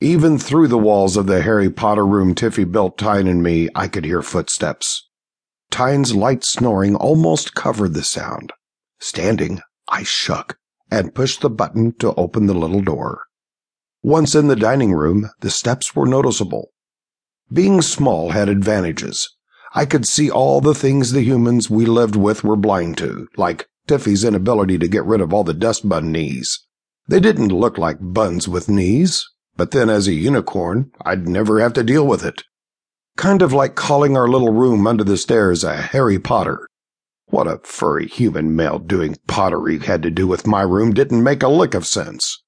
Even through the walls of the Harry Potter room Tiffy built Tyne and me, I could hear footsteps. Tyne's light snoring almost covered the sound. Standing, I shook and pushed the button to open the little door. Once in the dining room, the steps were noticeable. Being small had advantages. I could see all the things the humans we lived with were blind to, like Tiffy's inability to get rid of all the dust bun knees. They didn't look like buns with knees, but then as a unicorn, I'd never have to deal with it. Kind of like calling our little room under the stairs a Harry Potter. What a furry human male doing pottery had to do with my room didn't make a lick of sense.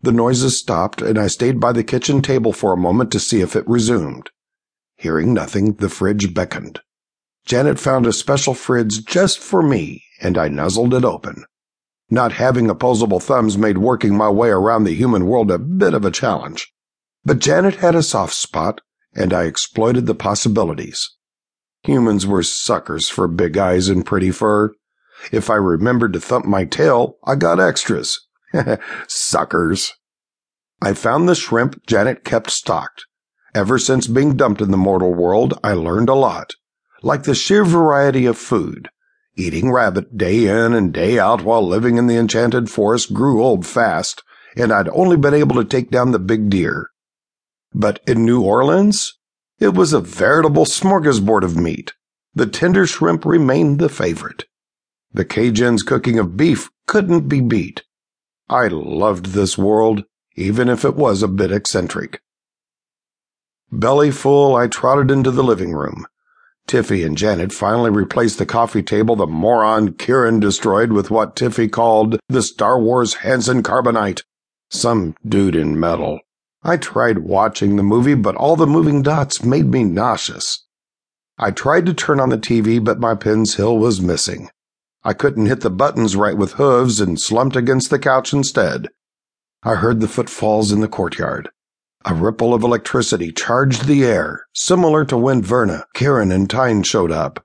The noises stopped, and I stayed by the kitchen table for a moment to see if it resumed. Hearing nothing, the fridge beckoned. Janet found a special fridge just for me, and I nuzzled it open. Not having opposable thumbs made working my way around the human world a bit of a challenge. But Janet had a soft spot, and I exploited the possibilities. Humans were suckers for big eyes and pretty fur. If I remembered to thump my tail, I got extras. suckers. I found the shrimp Janet kept stocked. Ever since being dumped in the mortal world, I learned a lot. Like the sheer variety of food, Eating rabbit day in and day out while living in the enchanted forest grew old fast, and I'd only been able to take down the big deer. But in New Orleans, it was a veritable smorgasbord of meat. The tender shrimp remained the favorite. The Cajun's cooking of beef couldn't be beat. I loved this world, even if it was a bit eccentric. Belly full, I trotted into the living room. Tiffy and Janet finally replaced the coffee table the moron Kieran destroyed with what Tiffy called the Star Wars Hanson Carbonite. Some dude in metal. I tried watching the movie, but all the moving dots made me nauseous. I tried to turn on the TV, but my Penn's Hill was missing. I couldn't hit the buttons right with hooves and slumped against the couch instead. I heard the footfalls in the courtyard. A ripple of electricity charged the air, similar to when Verna, Kieran, and Tyne showed up.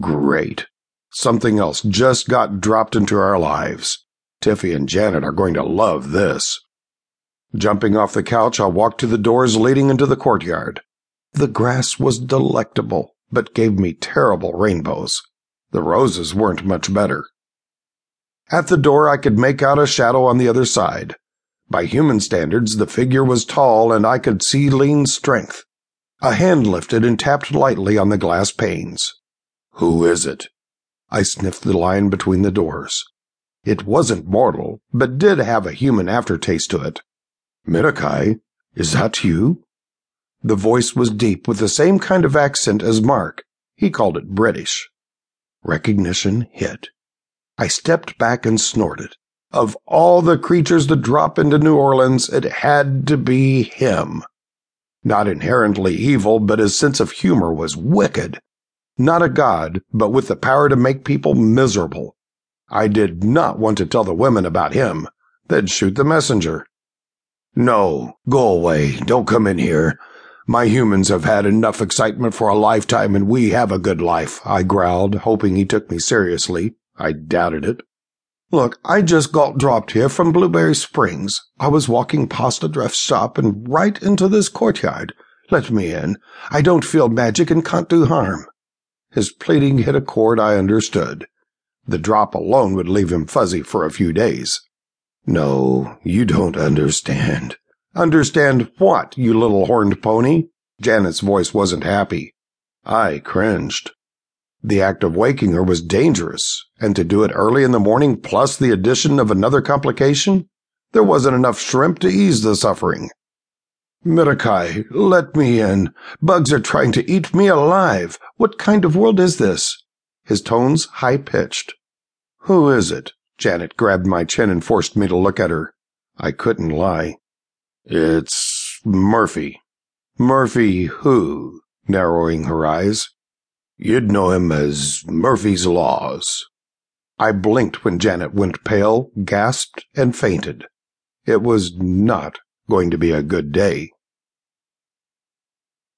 Great. Something else just got dropped into our lives. Tiffy and Janet are going to love this. Jumping off the couch, I walked to the doors leading into the courtyard. The grass was delectable, but gave me terrible rainbows. The roses weren't much better. At the door, I could make out a shadow on the other side. By human standards, the figure was tall and I could see lean strength. A hand lifted and tapped lightly on the glass panes. Who is it? I sniffed the line between the doors. It wasn't mortal, but did have a human aftertaste to it. Miracai, is that you? The voice was deep with the same kind of accent as Mark. He called it British. Recognition hit. I stepped back and snorted. Of all the creatures to drop into New Orleans, it had to be him. Not inherently evil, but his sense of humor was wicked. Not a god, but with the power to make people miserable. I did not want to tell the women about him. They'd shoot the messenger. No, go away. Don't come in here. My humans have had enough excitement for a lifetime and we have a good life, I growled, hoping he took me seriously. I doubted it. Look, I just got dropped here from Blueberry Springs. I was walking past a dress shop and right into this courtyard. Let me in. I don't feel magic and can't do harm. His pleading hit a chord I understood. The drop alone would leave him fuzzy for a few days. No, you don't understand. Understand what, you little horned pony? Janet's voice wasn't happy. I cringed. The act of waking her was dangerous, and to do it early in the morning plus the addition of another complication? There wasn't enough shrimp to ease the suffering. Miracai, let me in. Bugs are trying to eat me alive. What kind of world is this? His tones high pitched. Who is it? Janet grabbed my chin and forced me to look at her. I couldn't lie. It's Murphy. Murphy who? Narrowing her eyes. You'd know him as Murphy's Laws. I blinked when Janet went pale, gasped, and fainted. It was not going to be a good day.